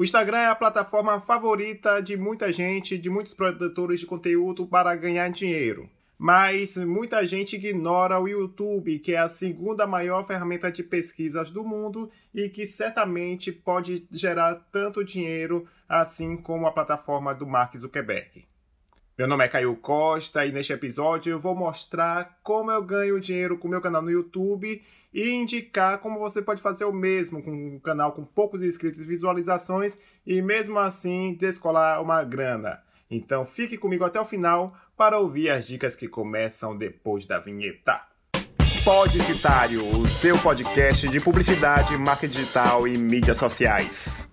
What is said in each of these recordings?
O Instagram é a plataforma favorita de muita gente, de muitos produtores de conteúdo para ganhar dinheiro. Mas muita gente ignora o YouTube, que é a segunda maior ferramenta de pesquisas do mundo e que certamente pode gerar tanto dinheiro assim como a plataforma do Mark Zuckerberg. Meu nome é Caio Costa e neste episódio eu vou mostrar como eu ganho dinheiro com meu canal no YouTube e indicar como você pode fazer o mesmo com um canal com poucos inscritos e visualizações e mesmo assim descolar uma grana. Então fique comigo até o final para ouvir as dicas que começam depois da vinheta. Podicitário, o seu podcast de publicidade, marketing digital e mídias sociais.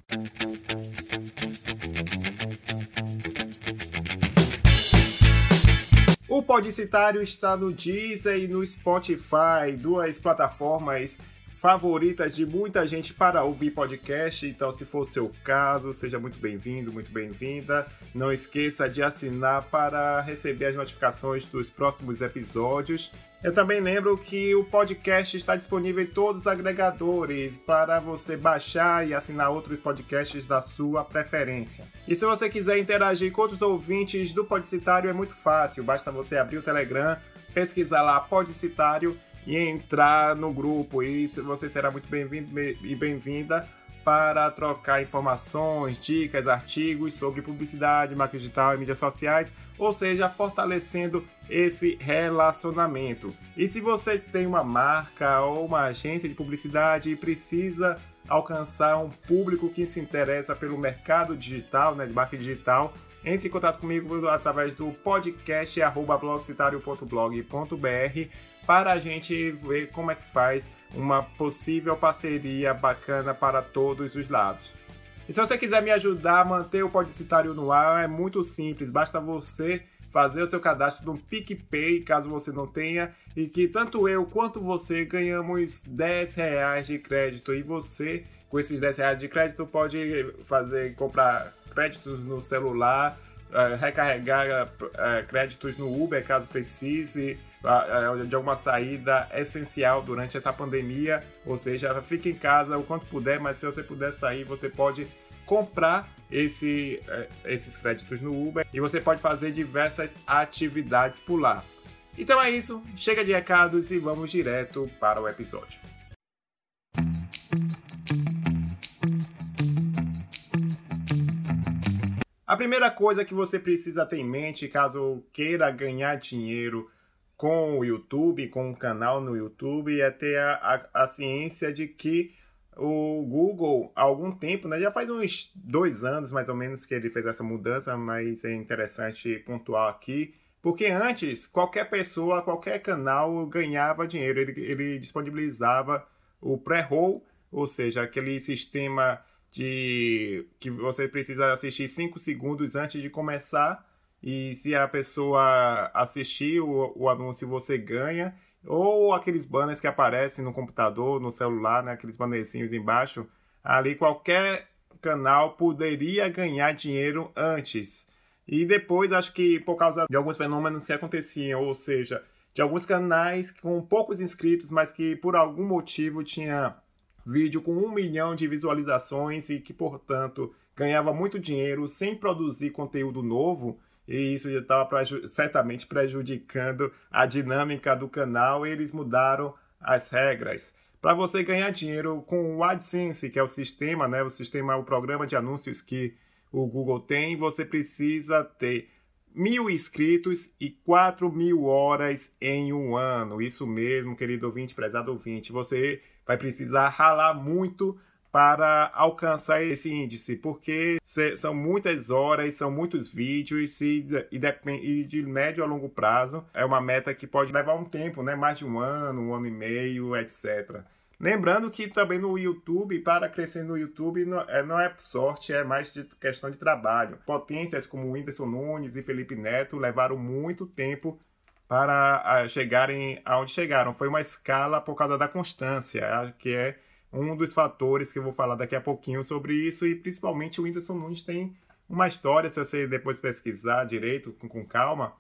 O Podicitário está no Deezer e no Spotify, duas plataformas favoritas de muita gente para ouvir podcast. Então, se for o seu caso, seja muito bem-vindo, muito bem-vinda. Não esqueça de assinar para receber as notificações dos próximos episódios. Eu também lembro que o podcast está disponível em todos os agregadores para você baixar e assinar outros podcasts da sua preferência. E se você quiser interagir com outros ouvintes do Podcitário, é muito fácil. Basta você abrir o Telegram, pesquisar lá Podcitário e entrar no grupo. E você será muito bem-vindo e bem-vinda para trocar informações, dicas, artigos sobre publicidade, marketing digital e mídias sociais, ou seja, fortalecendo esse relacionamento. E se você tem uma marca ou uma agência de publicidade e precisa alcançar um público que se interessa pelo mercado digital, né, de marketing digital, entre em contato comigo através do podcast blogcitario.blog.br para a gente ver como é que faz uma possível parceria bacana para todos os lados. E se você quiser me ajudar a manter o Podicitário no ar, é muito simples, basta você fazer o seu cadastro no PicPay, caso você não tenha, e que tanto eu quanto você ganhamos 10 reais de crédito. E você, com esses 10 reais de crédito, pode fazer comprar créditos no celular, uh, recarregar uh, créditos no Uber caso precise, de alguma saída essencial durante essa pandemia, ou seja, fique em casa o quanto puder, mas se você puder sair, você pode comprar esse, eh, esses créditos no Uber e você pode fazer diversas atividades por lá. Então é isso, chega de recados e vamos direto para o episódio. A primeira coisa que você precisa ter em mente caso queira ganhar dinheiro com o YouTube, com o canal no YouTube, é ter a, a, a ciência de que o Google, há algum tempo, né, já faz uns dois anos mais ou menos que ele fez essa mudança, mas é interessante pontuar aqui, porque antes qualquer pessoa, qualquer canal ganhava dinheiro, ele, ele disponibilizava o pré-roll, ou seja, aquele sistema de que você precisa assistir 5 segundos antes de começar e se a pessoa assistir o, o anúncio você ganha, ou aqueles banners que aparecem no computador, no celular, né, aqueles bannerzinhos embaixo, ali qualquer canal poderia ganhar dinheiro antes. E depois, acho que por causa de alguns fenômenos que aconteciam, ou seja, de alguns canais com poucos inscritos, mas que por algum motivo tinha vídeo com um milhão de visualizações e que, portanto, ganhava muito dinheiro sem produzir conteúdo novo, e isso já estava preju certamente prejudicando a dinâmica do canal. Eles mudaram as regras. Para você ganhar dinheiro com o AdSense, que é o sistema, né, o sistema, o programa de anúncios que o Google tem, você precisa ter mil inscritos e quatro mil horas em um ano. Isso mesmo, querido ouvinte, prezado ouvinte. Você vai precisar ralar muito para alcançar esse índice, porque são muitas horas, são muitos vídeos e, e, e, de médio a longo prazo é uma meta que pode levar um tempo, né? mais de um ano, um ano e meio, etc. Lembrando que também no YouTube, para crescer no YouTube, não é, é sorte, é mais de questão de trabalho. Potências como Whindersson Nunes e Felipe Neto levaram muito tempo para chegarem aonde chegaram. Foi uma escala por causa da constância, que é um dos fatores que eu vou falar daqui a pouquinho sobre isso, e principalmente o Whindersson Nunes tem uma história, se você depois pesquisar direito, com, com calma,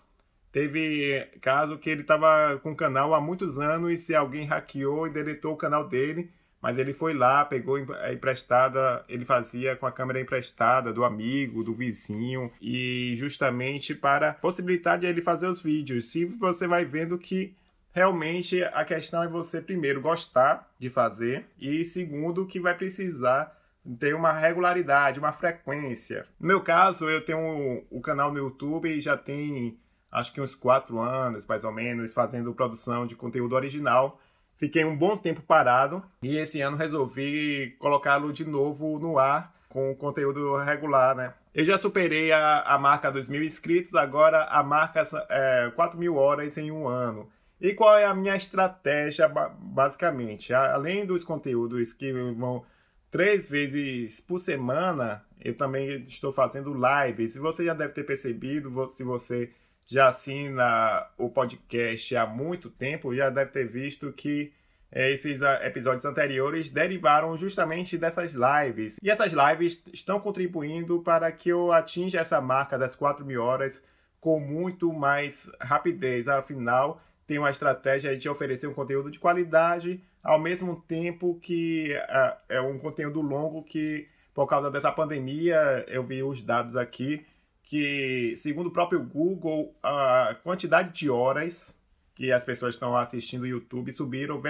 teve caso que ele estava com o canal há muitos anos e se alguém hackeou e deletou o canal dele, mas ele foi lá, pegou emprestada, ele fazia com a câmera emprestada do amigo, do vizinho, e justamente para possibilitar de ele fazer os vídeos. Se você vai vendo que realmente a questão é você primeiro gostar de fazer e segundo que vai precisar ter uma regularidade, uma frequência. No meu caso, eu tenho o canal no YouTube e já tem acho que uns quatro anos, mais ou menos, fazendo produção de conteúdo original. Fiquei um bom tempo parado e esse ano resolvi colocá-lo de novo no ar com conteúdo regular, né? Eu já superei a, a marca dos mil inscritos, agora a marca é 4 mil horas em um ano. E qual é a minha estratégia, basicamente? Além dos conteúdos que vão três vezes por semana, eu também estou fazendo lives. E você já deve ter percebido, se você já assina o podcast há muito tempo, já deve ter visto que é, esses ah, episódios anteriores derivaram justamente dessas lives. E essas lives estão contribuindo para que eu atinja essa marca das 4 mil horas com muito mais rapidez. Afinal, tem uma estratégia de oferecer um conteúdo de qualidade, ao mesmo tempo que uh, é um conteúdo longo que, por causa dessa pandemia, eu vi os dados aqui, que, segundo o próprio Google, a quantidade de horas que as pessoas estão assistindo o YouTube subiram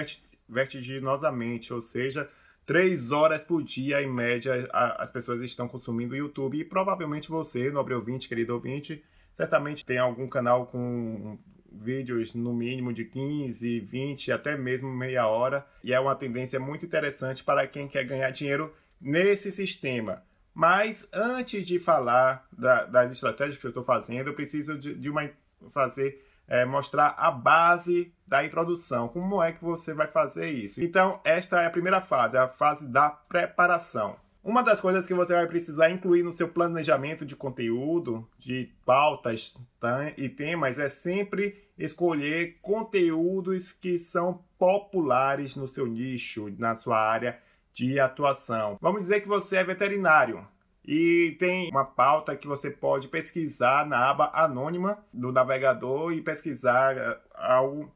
vertiginosamente, ou seja, três horas por dia, em média, as pessoas estão consumindo o YouTube. E provavelmente você, nobre ouvinte, querido ouvinte, certamente tem algum canal com vídeos no mínimo de 15, 20, até mesmo meia hora. E é uma tendência muito interessante para quem quer ganhar dinheiro nesse sistema. Mas antes de falar da, das estratégias que eu estou fazendo, eu preciso de, de uma fazer é, mostrar a base da introdução. Como é que você vai fazer isso? Então, esta é a primeira fase, a fase da preparação. Uma das coisas que você vai precisar incluir no seu planejamento de conteúdo, de pautas tá? e temas, é sempre escolher conteúdos que são populares no seu nicho, na sua área de atuação. Vamos dizer que você é veterinário e tem uma pauta que você pode pesquisar na aba anônima do navegador e pesquisar eh, algo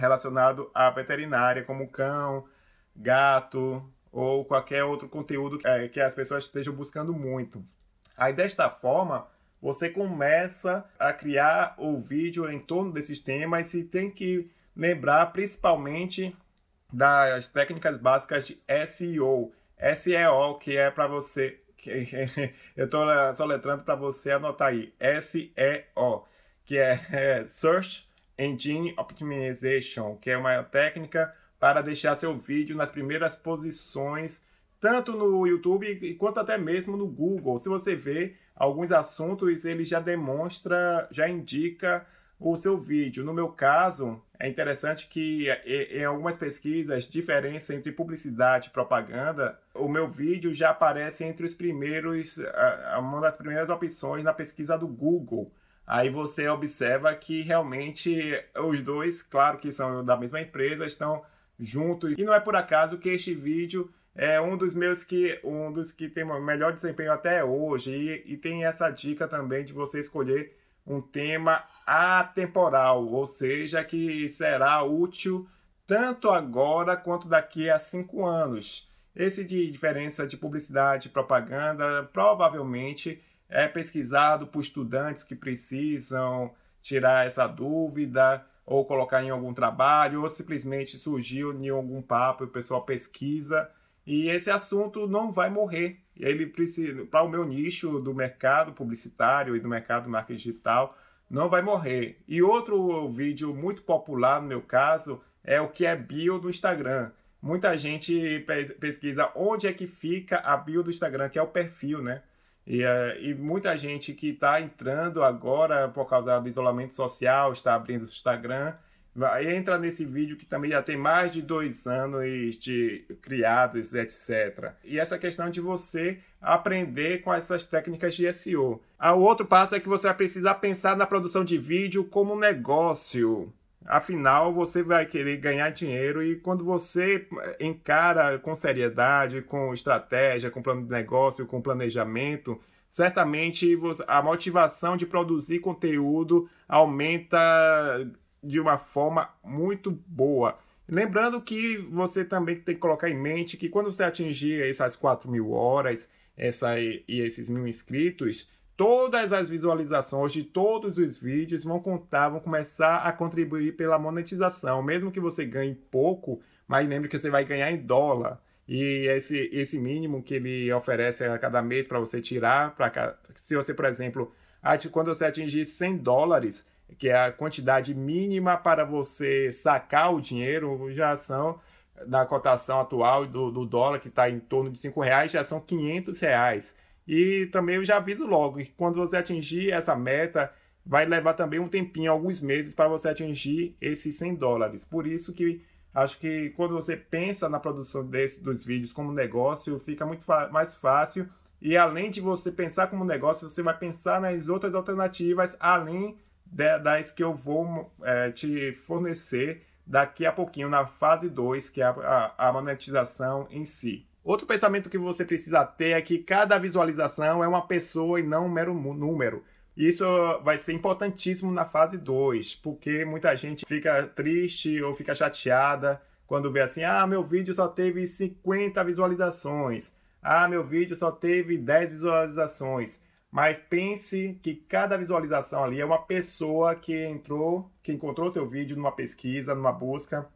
relacionado à veterinária, como cão, gato ou qualquer outro conteúdo eh, que as pessoas estejam buscando muito. Aí desta forma, você começa a criar o vídeo em torno desses temas e tem que lembrar principalmente das técnicas básicas de SEO. SEO, que é para você. eu estou soletrando para você anotar aí. SEO, que é, é Search Engine Optimization, que é uma técnica para deixar seu vídeo nas primeiras posições, tanto no YouTube quanto até mesmo no Google. Se você vê alguns assuntos, ele já demonstra, já indica o seu vídeo. No meu caso, é interessante que em algumas pesquisas, diferença entre publicidade e propaganda, o meu vídeo já aparece entre os primeiros, uma das primeiras opções na pesquisa do Google. Aí você observa que realmente os dois, claro que são da mesma empresa, estão juntos. E não é por acaso que este vídeo é um dos meus que um dos que tem o melhor desempenho até hoje e, e tem essa dica também de você escolher um tema atemporal, ou seja, que será útil tanto agora quanto daqui a cinco anos. Esse de diferença de publicidade e propaganda provavelmente é pesquisado por estudantes que precisam tirar essa dúvida ou colocar em algum trabalho, ou simplesmente surgiu em algum papo o pessoal pesquisa. E esse assunto não vai morrer. Ele precisa, para o meu nicho do mercado publicitário e do mercado marketing digital, não vai morrer. E outro vídeo muito popular no meu caso é o que é bio do Instagram. Muita gente pesquisa onde é que fica a bio do Instagram, que é o perfil, né? E, uh, e muita gente que está entrando agora por causa do isolamento social, está abrindo o Instagram, vai, entra nesse vídeo que também já tem mais de dois anos de criados, etc. E essa questão de você aprender com essas técnicas de SEO. Ah, o outro passo é que você vai precisar pensar na produção de vídeo como um negócio. Afinal, você vai querer ganhar dinheiro e quando você encara com seriedade, com estratégia, com plano de negócio, com planejamento, certamente a motivação de produzir conteúdo aumenta de uma forma muito boa. Lembrando que você também tem que colocar em mente que quando você atingir essas 4 mil horas essa, e esses mil inscritos, todas as visualizações de todos os vídeos vão contar, vão começar a contribuir pela monetização. Mesmo que você ganhe pouco, mas lembre que você vai ganhar em dólar. E esse, esse mínimo que ele oferece a cada mês para você tirar, pra, se você, por exemplo, quando você atingir 100 dólares, que é a quantidade mínima para você sacar o dinheiro, já são, na cotação atual do, do dólar, que está em torno de 5 reais, já são 500 reais. E também eu já aviso logo que quando você atingir essa meta, vai levar também um tempinho, alguns meses, para você atingir esses 100 dólares. Por isso que acho que quando você pensa na produção desse, dos vídeos como negócio, fica muito mais fácil. E além de você pensar como negócio, você vai pensar nas outras alternativas, além de, das que eu vou é, te fornecer daqui a pouquinho na fase 2, que é a, a, a monetização em si. Outro pensamento que você precisa ter é que cada visualização é uma pessoa e não um mero número. Isso vai ser importantíssimo na fase 2, porque muita gente fica triste ou fica chateada quando vê assim: ah, meu vídeo só teve 50 visualizações, ah, meu vídeo só teve 10 visualizações. Mas pense que cada visualização ali é uma pessoa que entrou, que encontrou seu vídeo numa pesquisa, numa busca,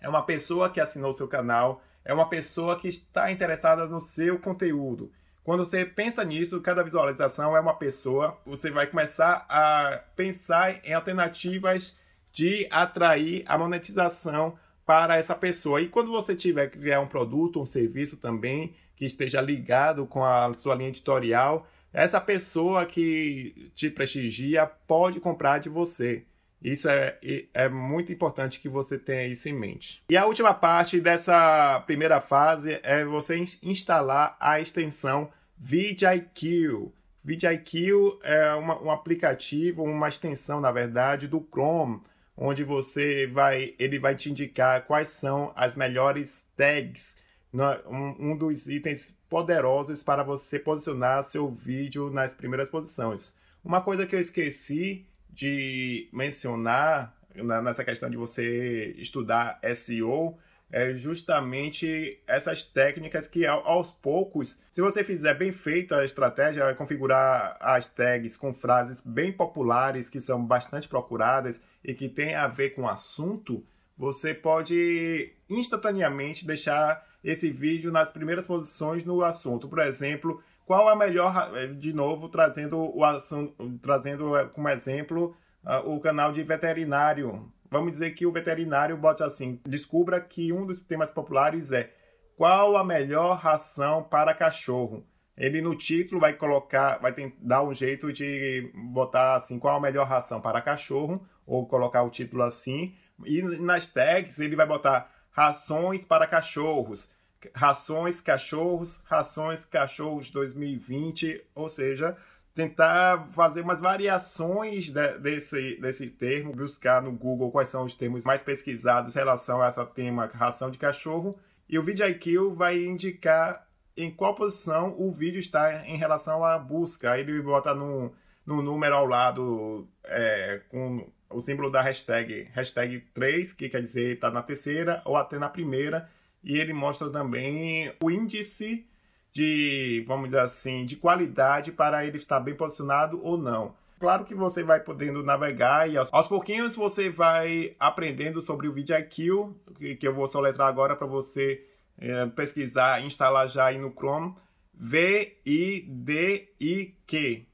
é uma pessoa que assinou seu canal, é uma pessoa que está interessada no seu conteúdo. Quando você pensa nisso, cada visualização é uma pessoa, você vai começar a pensar em alternativas de atrair a monetização para essa pessoa. E quando você tiver que criar um produto, um serviço também que esteja ligado com a sua linha editorial, essa pessoa que te prestigia pode comprar de você. Isso é, é muito importante que você tenha isso em mente. E a última parte dessa primeira fase é você instalar a extensão vidIQ. vidIQ é uma, um aplicativo, uma extensão, na verdade, do Chrome, onde você vai, ele vai te indicar quais são as melhores tags, um, um dos itens poderosos para você posicionar seu vídeo nas primeiras posições. Uma coisa que eu esqueci de mencionar nessa questão de você estudar SEO é justamente essas técnicas que aos poucos, se você fizer bem feito a estratégia, configurar as tags com frases bem populares que são bastante procuradas e que tem a ver com o assunto, você pode instantaneamente deixar esse vídeo nas primeiras posições no assunto. Por exemplo, qual a melhor, eh, de novo, trazendo o assunto, trazendo eh, como exemplo uh, o canal de veterinário. Vamos dizer que o veterinário bota assim: descubra que um dos temas populares é qual a melhor ração para cachorro. Ele no título vai colocar, vai tentar dar um jeito de botar assim qual a melhor ração para cachorro ou colocar o título assim. E nas tags ele vai botar rações para cachorros, rações cachorros, rações cachorros 2020, ou seja, tentar fazer umas variações de, desse, desse termo, buscar no Google quais são os termos mais pesquisados em relação a essa tema ração de cachorro, e o VidIQ vai indicar em qual posição o vídeo está em relação à busca. Ele bota no, no número ao lado é, com o símbolo da hashtag, hashtag 3, que quer dizer está na terceira ou até na primeira, e ele mostra também o índice de, vamos dizer assim, de qualidade para ele estar bem posicionado ou não. Claro que você vai podendo navegar e aos, aos pouquinhos você vai aprendendo sobre o VidIQ, que, que eu vou soletrar agora para você é, pesquisar, instalar já aí no Chrome, V-I-D-I-Q.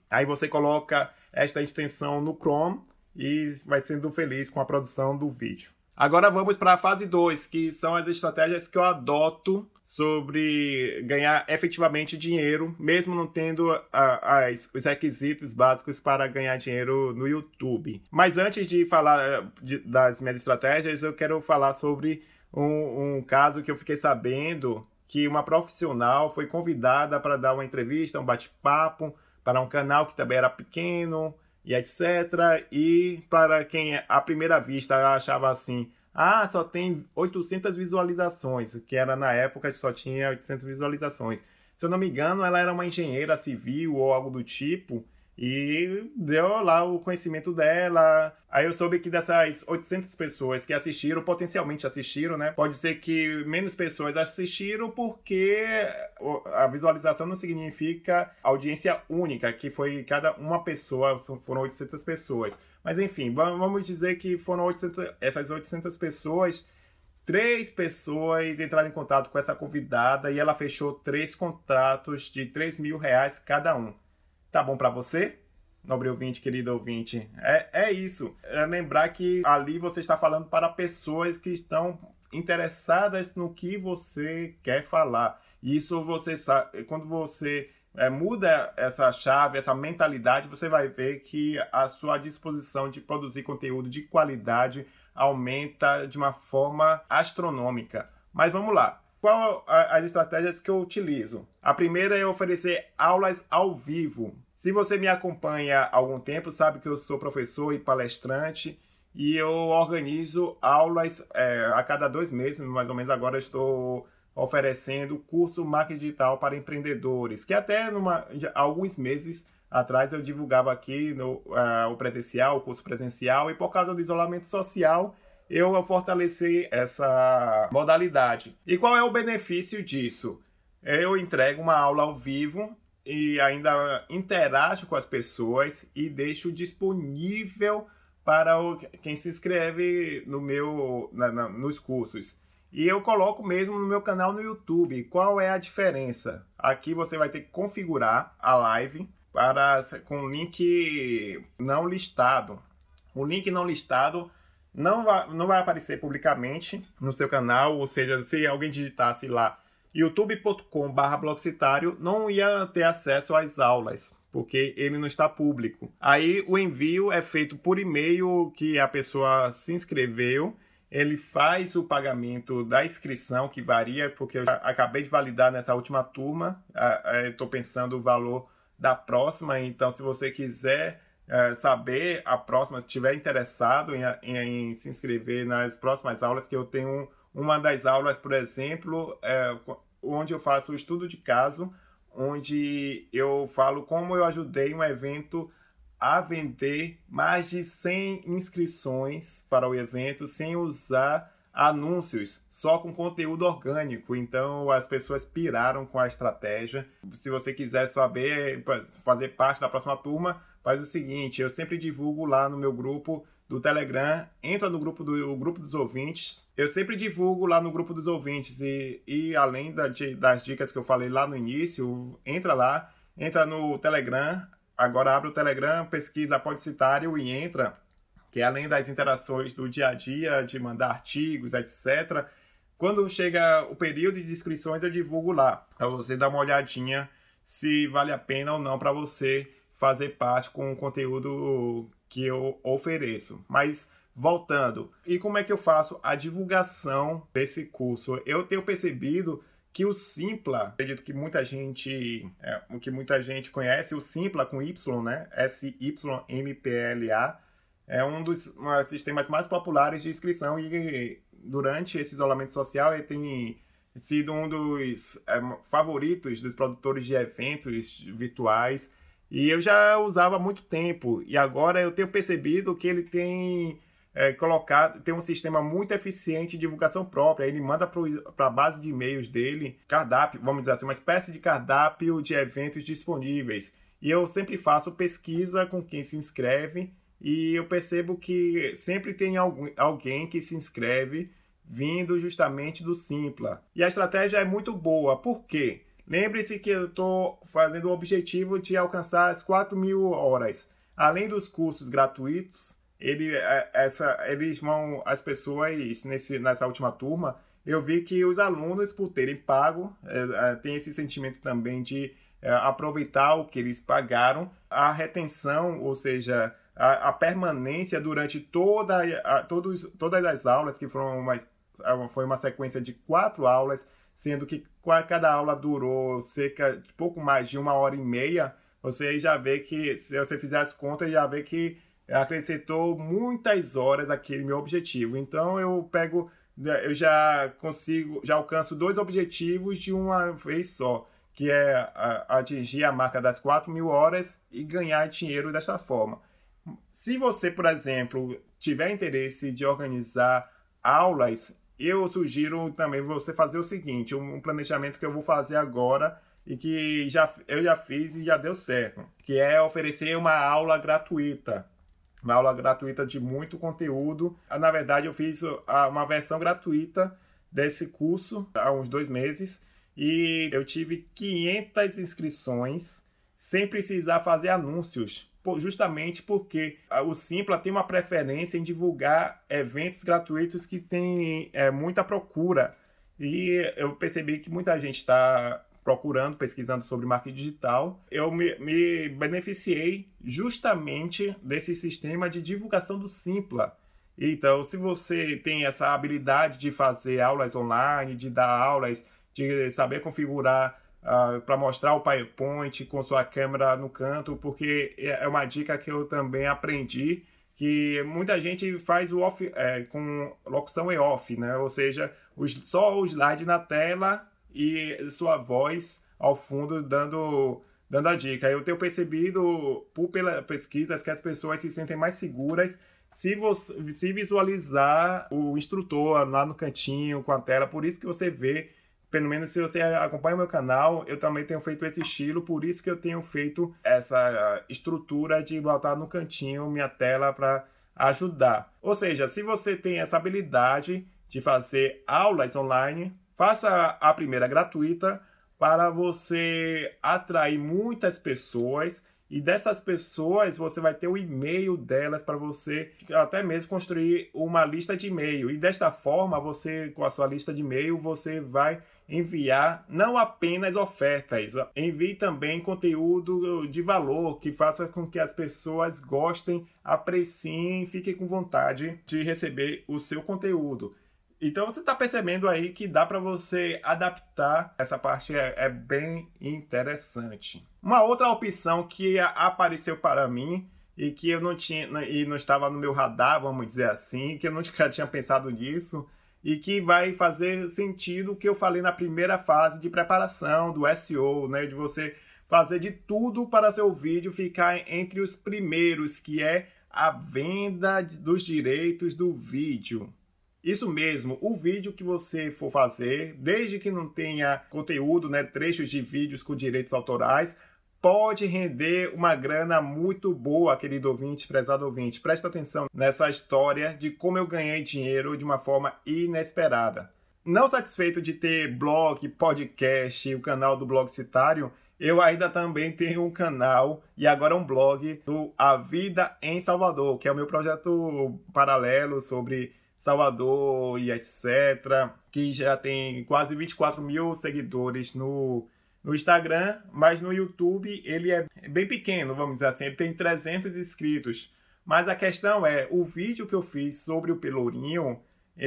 Aí você coloca esta extensão no Chrome e vai sendo feliz com a produção do vídeo. Agora vamos para a fase 2, que são as estratégias que eu adoto sobre ganhar efetivamente dinheiro, mesmo não tendo a, as, os requisitos básicos para ganhar dinheiro no YouTube. Mas antes de falar eh, de, das minhas estratégias, eu quero falar sobre um, um caso que eu fiquei sabendo que uma profissional foi convidada para dar uma entrevista, um bate-papo para um canal que também era pequeno, e etc. E para quem à primeira vista achava assim, ah, só tem 800 visualizações, que era na época que só tinha 800 visualizações. Se eu não me engano, ela era uma engenheira civil ou algo do tipo, e deu lá o conhecimento dela. Aí eu soube que dessas 800 pessoas que assistiram, potencialmente assistiram, né? Pode ser que menos pessoas assistiram porque a visualização não significa audiência única, que foi cada uma pessoa, foram 800 pessoas. Mas enfim, vamos dizer que foram 800, essas 800 pessoas três pessoas entraram em contato com essa convidada e ela fechou três contratos de 3 mil reais cada um. Tá bom para você? Nobre ouvinte, querido ouvinte. É, é isso. É lembrar que ali você está falando para pessoas que estão interessadas no que você quer falar. Isso você sabe. Quando você é, muda essa chave, essa mentalidade, você vai ver que a sua disposição de produzir conteúdo de qualidade aumenta de uma forma astronômica. Mas vamos lá. Qual as estratégias que eu utilizo? A primeira é oferecer aulas ao vivo. Se você me acompanha há algum tempo, sabe que eu sou professor e palestrante e eu organizo aulas é, a cada dois meses, mais ou menos agora estou oferecendo curso marketing digital para empreendedores, que até numa, alguns meses atrás eu divulgava aqui no, uh, o presencial, o curso presencial, e por causa do isolamento social, eu fortaleci essa modalidade. E qual é o benefício disso? Eu entrego uma aula ao vivo e ainda interajo com as pessoas e deixo disponível para o, quem se inscreve no meu, na, na, nos cursos. E eu coloco mesmo no meu canal no YouTube. Qual é a diferença? Aqui você vai ter que configurar a live para com link não listado. O link não listado não vai, não vai aparecer publicamente no seu canal, ou seja, se alguém digitasse lá youtube.com.br blogcitário, não ia ter acesso às aulas, porque ele não está público. Aí o envio é feito por e-mail que a pessoa se inscreveu, ele faz o pagamento da inscrição, que varia, porque eu acabei de validar nessa última turma, estou pensando o valor da próxima, então se você quiser é, saber a próxima, se estiver interessado em, em, em, se inscrever nas próximas aulas, que eu tenho uma das aulas, por exemplo, é, onde eu faço o estudo de caso, onde eu falo como eu ajudei um evento a vender mais de 100 inscrições para o evento sem usar anúncios, só com conteúdo orgânico. Então as pessoas piraram com a estratégia. Se você quiser saber, fazer parte da próxima turma, faz o seguinte: eu sempre divulgo lá no meu grupo do Telegram, entra no grupo do grupo dos ouvintes. Eu sempre divulgo lá no grupo dos ouvintes e, e além da, de, das dicas que eu falei lá no início, entra lá, entra no Telegram. Agora abre o Telegram, pesquisa Podcitário e entra, que além das interações do dia a dia, de mandar artigos, etc. Quando chega o período de inscrições, eu divulgo lá, para você dar uma olhadinha se vale a pena ou não para você fazer parte com o conteúdo que eu ofereço. Mas voltando, e como é que eu faço a divulgação desse curso? Eu tenho percebido que o Simpla, acredito que muita gente, é, que muita gente conhece, o Simpla com Y, né? S-Y-M-P-L-A, é um dos um, sistemas mais populares de inscrição e durante esse isolamento social ele tem sido um dos é, favoritos dos produtores de eventos virtuais e eu já usava há muito tempo. E agora eu tenho percebido que ele tem é, colocado, tem um sistema muito eficiente de divulgação própria. Ele manda para a base de e-mails dele cardápio, vamos dizer assim, uma espécie de cardápio de eventos disponíveis. E eu sempre faço pesquisa com quem se inscreve e eu percebo que sempre tem algum, alguém que se inscreve vindo justamente do Simpla. E a estratégia é muito boa. Por quê? Lembre-se que eu estou fazendo o objetivo de alcançar as 4 mil horas. Além dos cursos gratuitos, ele, é, essa, eles vão, as pessoas, nesse, nessa última turma, eu vi que os alunos, por terem pago, é, é, tem esse sentimento também de aproveitar o que eles pagaram, a retenção, ou seja, a, a permanência durante toda, a, todos, todas as aulas, que foram uma, foi uma sequência de quatro aulas, sendo que cada aula durou cerca de pouco mais de uma hora e meia, você já vê que, se você fizer as contas, já vê que acrescentou muitas horas aquele meu objetivo. Então eu pego, eu já consigo, já alcanço dois objetivos de uma vez só, que é atingir a marca das 4 mil horas e ganhar dinheiro desta forma. Se você, por exemplo, tiver interesse de organizar aulas, eu sugiro também você fazer o seguinte, um planejamento que eu vou fazer agora e que já, eu já fiz e já deu certo, que é oferecer uma aula gratuita. Uma aula gratuita de muito conteúdo. Na verdade, eu fiz uma versão gratuita desse curso há uns dois meses e eu tive 500 inscrições sem precisar fazer anúncios justamente porque o Simpla tem uma preferência em divulgar eventos gratuitos que têm é, muita procura. E eu percebi que muita gente está procurando, pesquisando sobre marketing digital. Eu me, me beneficiei justamente desse sistema de divulgação do Simpla. Então, se você tem essa habilidade de fazer aulas online, de dar aulas, de saber configurar uh, ah, para mostrar o PowerPoint com sua câmera no canto, porque é, é uma dica que eu também aprendi que muita gente faz o off é, com locução e off, né? Ou seja, os, só o slide na tela e sua voz ao fundo dando dando a dica. Eu tenho percebido por pela pesquisas que as pessoas se sentem mais seguras se você se visualizar o instrutor lá no cantinho com a tela. Por isso que você vê pelo menos se você acompanha o meu canal, eu também tenho feito esse estilo, por isso que eu tenho feito essa estrutura de botar no cantinho minha tela para ajudar. Ou seja, se você tem essa habilidade de fazer aulas online, faça a primeira gratuita para você atrair muitas pessoas e dessas pessoas você vai ter o e-mail delas para você até mesmo construir uma lista de e-mail. E desta forma, você com a sua lista de e-mail, você vai enviar não apenas ofertas, envie também conteúdo de valor que faça com que as pessoas gostem, apreciem, fiquem com vontade de receber o seu conteúdo. Então você está percebendo aí que dá para você adaptar. Essa parte é, é, bem interessante. Uma outra opção que apareceu para mim e que eu não tinha e não estava no meu radar, vamos dizer assim, que eu nunca tinha pensado nisso, e que vai fazer sentido o que eu falei na primeira fase de preparação do SEO, né? De você fazer de tudo para seu vídeo ficar entre os primeiros, que é a venda dos direitos do vídeo. Isso mesmo, o vídeo que você for fazer, desde que não tenha conteúdo, né, trechos de vídeos com direitos autorais, pode render uma grana muito boa, querido ouvinte, prezado ouvinte. Presta atenção nessa história de como eu ganhei dinheiro de uma forma inesperada. Não satisfeito de ter blog, podcast, o canal do Blog Citário, eu ainda também tenho um canal e agora um blog do A Vida em Salvador, que é o meu projeto paralelo sobre Salvador e etc. Que já tem quase 24 mil seguidores no no Instagram, mas no YouTube ele é bem pequeno, vamos dizer assim, ele tem 300 inscritos. Mas a questão é, o vídeo que eu fiz sobre o Pelourinho,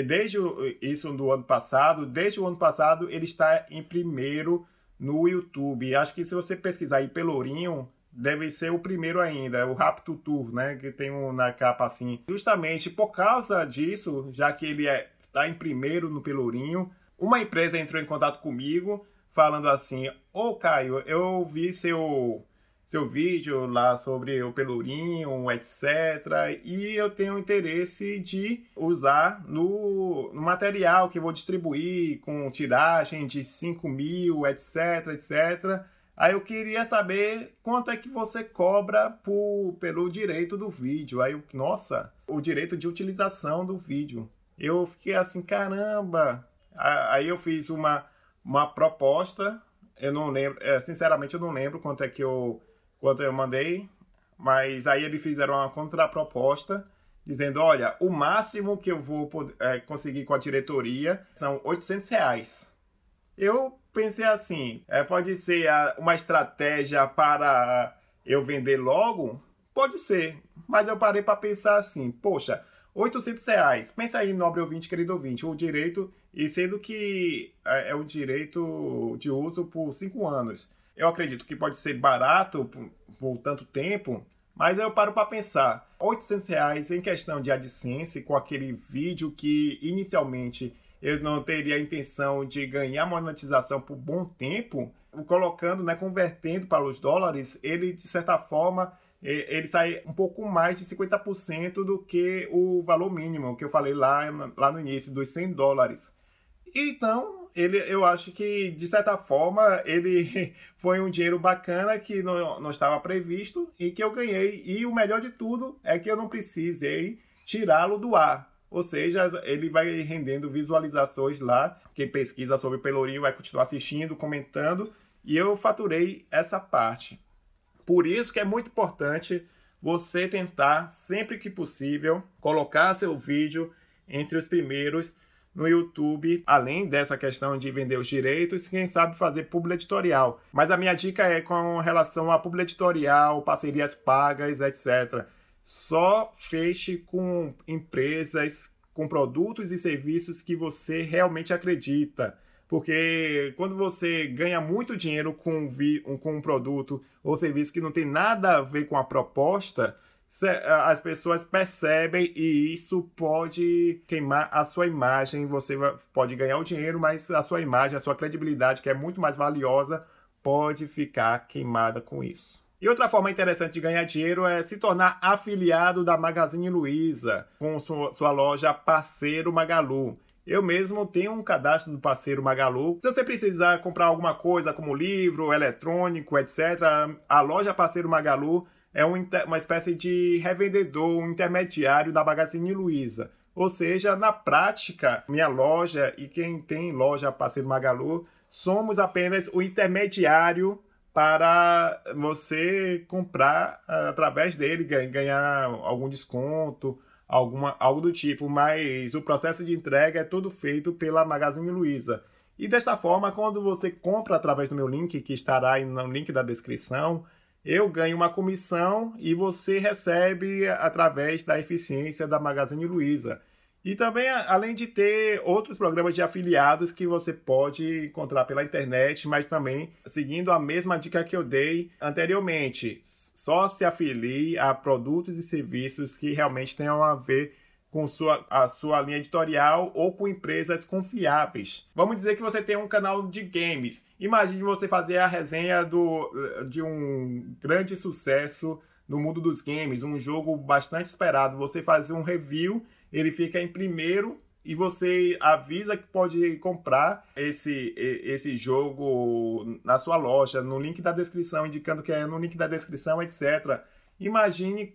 desde isso do ano passado, desde o ano passado ele está em primeiro no YouTube. Acho que se você pesquisar aí Pelourinho, deve ser o primeiro ainda, o Rapto Tour, né, que tem um na capa assim. Justamente por causa disso, já que ele está é, tá em primeiro no Pelourinho, uma empresa entrou em contato comigo falando assim: Ô Caio, eu vi seu, seu vídeo lá sobre o pelourinho, etc. E eu tenho interesse de usar no, no material que vou distribuir com tiragem de 5 mil, etc, etc. Aí eu queria saber quanto é que você cobra por, pelo direito do vídeo. Aí eu, nossa, o direito de utilização do vídeo. Eu fiquei assim, caramba. Aí eu fiz uma uma proposta. Eu não lembro, é, sinceramente eu não lembro quanto é que eu quanto eu mandei, mas aí eles fizeram uma contraproposta dizendo, olha, o máximo que eu vou poder, é, conseguir com a diretoria são 800 reais. Eu pensei assim, é, pode ser a, uma estratégia para eu vender logo? Pode ser, mas eu parei para pensar assim, poxa, 800 reais. Pensa aí, nobre ouvinte, querido ouvinte, o direito, e sendo que é, é o direito de uso por 5 anos. Eu acredito que pode ser barato por, por tanto tempo, mas eu paro para pensar. 800 reais em questão de AdSense, com aquele vídeo que inicialmente eu não teria a intenção de ganhar monetização por bom tempo, colocando, né, convertendo para os dólares, ele de certa forma ele sai um pouco mais de 50% do que o valor mínimo que eu falei lá, lá no início, dos 100 dólares. Então, ele, eu acho que, de certa forma, ele foi um dinheiro bacana que não, não estava previsto e que eu ganhei. E o melhor de tudo é que eu não precisei tirá-lo do ar. Ou seja, ele vai rendendo visualizações lá. Quem pesquisa sobre Pelourinho vai continuar assistindo, comentando. E eu faturei essa parte. Por isso que é muito importante você tentar, sempre que possível, colocar seu vídeo entre os primeiros no YouTube, além dessa questão de vender os direitos, quem sabe fazer publi editorial. Mas a minha dica é com relação a publi editorial, parcerias pagas, etc. Só feche com empresas, com produtos e serviços que você realmente acredita. Porque quando você ganha muito dinheiro com, vi, com um produto ou serviço que não tem nada a ver com a proposta, as pessoas percebem e isso pode queimar a sua imagem. Você pode ganhar o dinheiro, mas a sua imagem, a sua credibilidade, que é muito mais valiosa, pode ficar queimada com isso. E outra forma interessante de ganhar dinheiro é se tornar afiliado da Magazine Luiza com sua loja Parceiro Magalu. Eu mesmo tenho um cadastro do parceiro Magalu. Se você precisar comprar alguma coisa como livro, eletrônico, etc., a loja Parceiro Magalu é um, uma espécie de revendedor, um intermediário da Magazine Luiza. Ou seja, na prática, minha loja e quem tem loja Parceiro Magalu somos apenas o intermediário para você comprar através dele, ganhar algum desconto alguma, algo do tipo, mas o processo de entrega é todo feito pela Magazine Luiza. E desta forma, quando você compra através do meu link, que estará no link da descrição, eu ganho uma comissão e você recebe através da eficiência da Magazine Luiza. E também, além de ter outros programas de afiliados que você pode encontrar pela internet, mas também seguindo a mesma dica que eu dei anteriormente só se afilie a produtos e serviços que realmente tenham a ver com sua, a sua linha editorial ou com empresas confiáveis. Vamos dizer que você tem um canal de games. Imagine você fazer a resenha do, de um grande sucesso no mundo dos games, um jogo bastante esperado. Você fazer um review, ele fica em primeiro e você avisa que pode comprar esse, esse jogo na sua loja, no link da descrição, indicando que é no link da descrição, etc. Imagine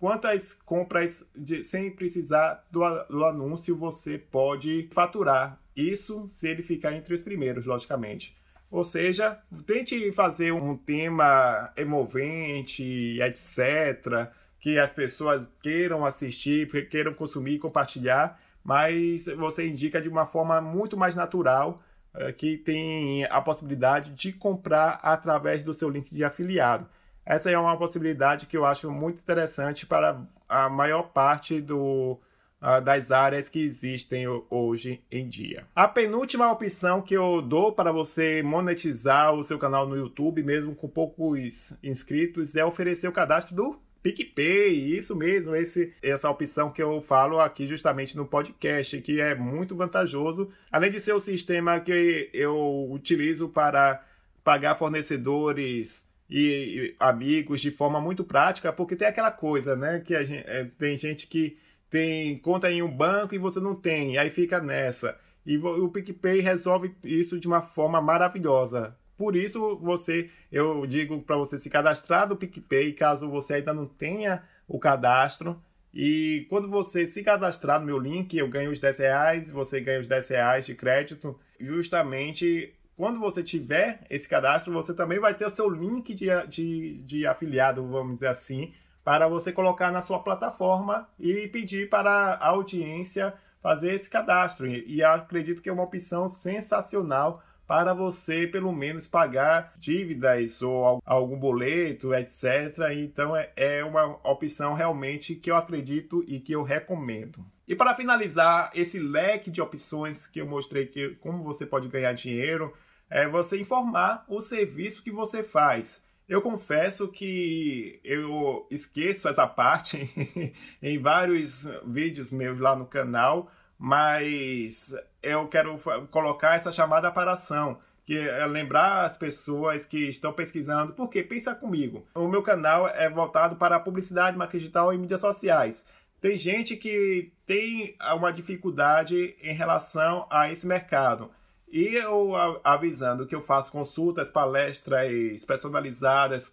quantas compras de, sem precisar do, do anúncio você pode faturar. Isso se ele ficar entre os primeiros, logicamente. Ou seja, tente fazer um tema emovente, etc., que as pessoas queiram assistir, queiram consumir compartilhar mas você indica de uma forma muito mais natural é, que tem a possibilidade de comprar através do seu link de afiliado. Essa é uma possibilidade que eu acho muito interessante para a maior parte do, uh, das áreas que existem hoje em dia. A penúltima opção que eu dou para você monetizar o seu canal no YouTube, mesmo com poucos inscritos, é oferecer o cadastro do PicPay, isso mesmo, esse, essa opção que eu falo aqui justamente no podcast, que é muito vantajoso, além de ser o sistema que eu utilizo para pagar fornecedores e amigos de forma muito prática, porque tem aquela coisa, né, que gente, é, tem gente que tem conta em um banco e você não tem, aí fica nessa. E o PicPay resolve isso de uma forma maravilhosa. Por isso, você, eu digo para você se cadastrar no PicPay, caso você ainda não tenha o cadastro. E quando você se cadastrar no meu link, eu ganho os 10 reais, você ganha os 10 reais de crédito. Justamente quando você tiver esse cadastro, você também vai ter o seu link de, de, de afiliado, vamos dizer assim, para você colocar na sua plataforma e pedir para a audiência fazer esse cadastro. E, e acredito que é uma opção sensacional para você pelo menos pagar dívidas ou algum boleto, etc. Então é, é uma opção realmente que eu acredito e que eu recomendo. E para finalizar esse leque de opções que eu mostrei que como você pode ganhar dinheiro, é você informar o serviço que você faz. Eu confesso que eu esqueço essa parte em vários vídeos meus lá no canal, mas eu quero colocar essa chamada para ação que é lembrar as pessoas que estão pesquisando, porque pensa comigo, o meu canal é voltado para publicidade, marketing digital e mídias sociais. Tem gente que tem uma dificuldade em relação a esse mercado. E eu avisando que eu faço consultas, palestras personalizadas,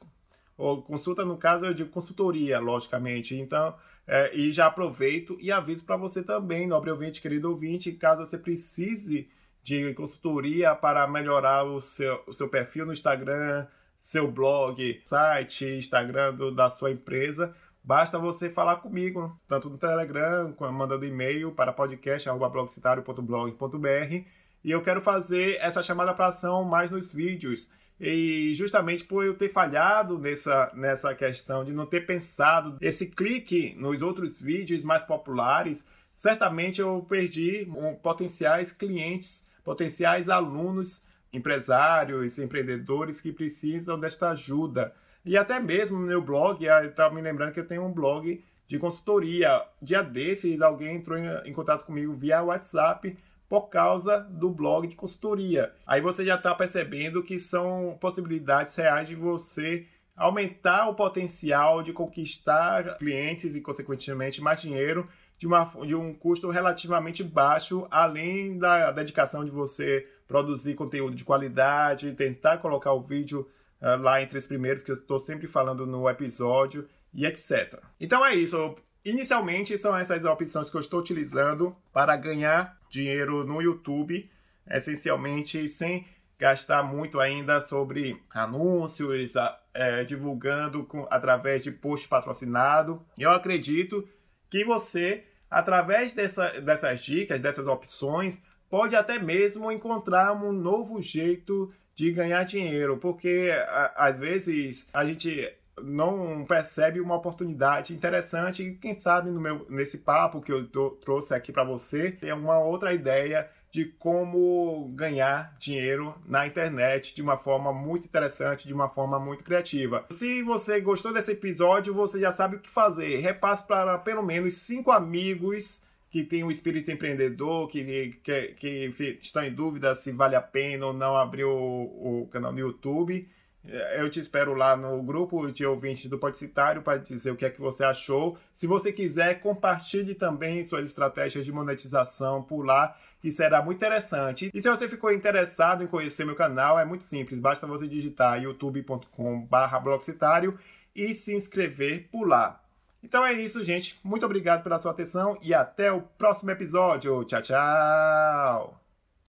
ou consulta, no caso, eu digo consultoria, logicamente. Então, é, e já aproveito e aviso para você também, nobre ouvinte, querido ouvinte, caso você precise de consultoria para melhorar o seu, o seu perfil no Instagram, seu blog, site, Instagram do, da sua empresa, basta você falar comigo, tanto no Telegram, mandando e-mail para podcast.blogcitario.blog.br e eu quero fazer essa chamada para ação mais nos vídeos. E justamente por eu ter falhado nessa, nessa questão de não ter pensado esse clique nos outros vídeos mais populares, certamente eu perdi um, potenciais clientes potenciais alunos, empresários, empreendedores que precisam desta ajuda. E até mesmo no meu blog, eu estava me lembrando que eu tenho um blog de consultoria. Dia desses, alguém entrou em, contato comigo via WhatsApp por causa do blog de consultoria. Aí você já está percebendo que são possibilidades reais de você aumentar o potencial de conquistar clientes e, consequentemente, mais dinheiro de, uma, de um custo relativamente baixo, além da dedicação de você produzir conteúdo de qualidade, tentar colocar o vídeo uh, lá entre os primeiros, que eu estou sempre falando no episódio, e etc. Então é isso. Inicialmente são essas opções que eu estou utilizando para ganhar dinheiro no YouTube, essencialmente sem gastar muito ainda sobre anúncios, é, divulgando com, através de post patrocinado. Eu acredito que você através dessa, dessas dicas, dessas opções, pode até mesmo encontrar um novo jeito de ganhar dinheiro, porque a, às vezes a gente não percebe uma oportunidade interessante e quem sabe no meu, nesse papo que eu tô, trouxe aqui para você tem uma outra ideia de como ganhar dinheiro na internet de uma forma muito interessante, de uma forma muito criativa. Se você gostou desse episódio, você já sabe o que fazer. Repasse para pelo menos cinco amigos que têm um espírito empreendedor, que, que, que estão em dúvida se vale a pena ou não abrir o, o canal no YouTube. Eu te espero lá no grupo de ouvintes do Podcitário para dizer o que é que você achou. Se você quiser, compartilhe também suas estratégias de monetização por lá, que será muito interessante. E se você ficou interessado em conhecer meu canal, é muito simples, basta você digitar youtube.com/blogcitário e se inscrever por lá. Então é isso, gente. Muito obrigado pela sua atenção e até o próximo episódio. Tchau, tchau!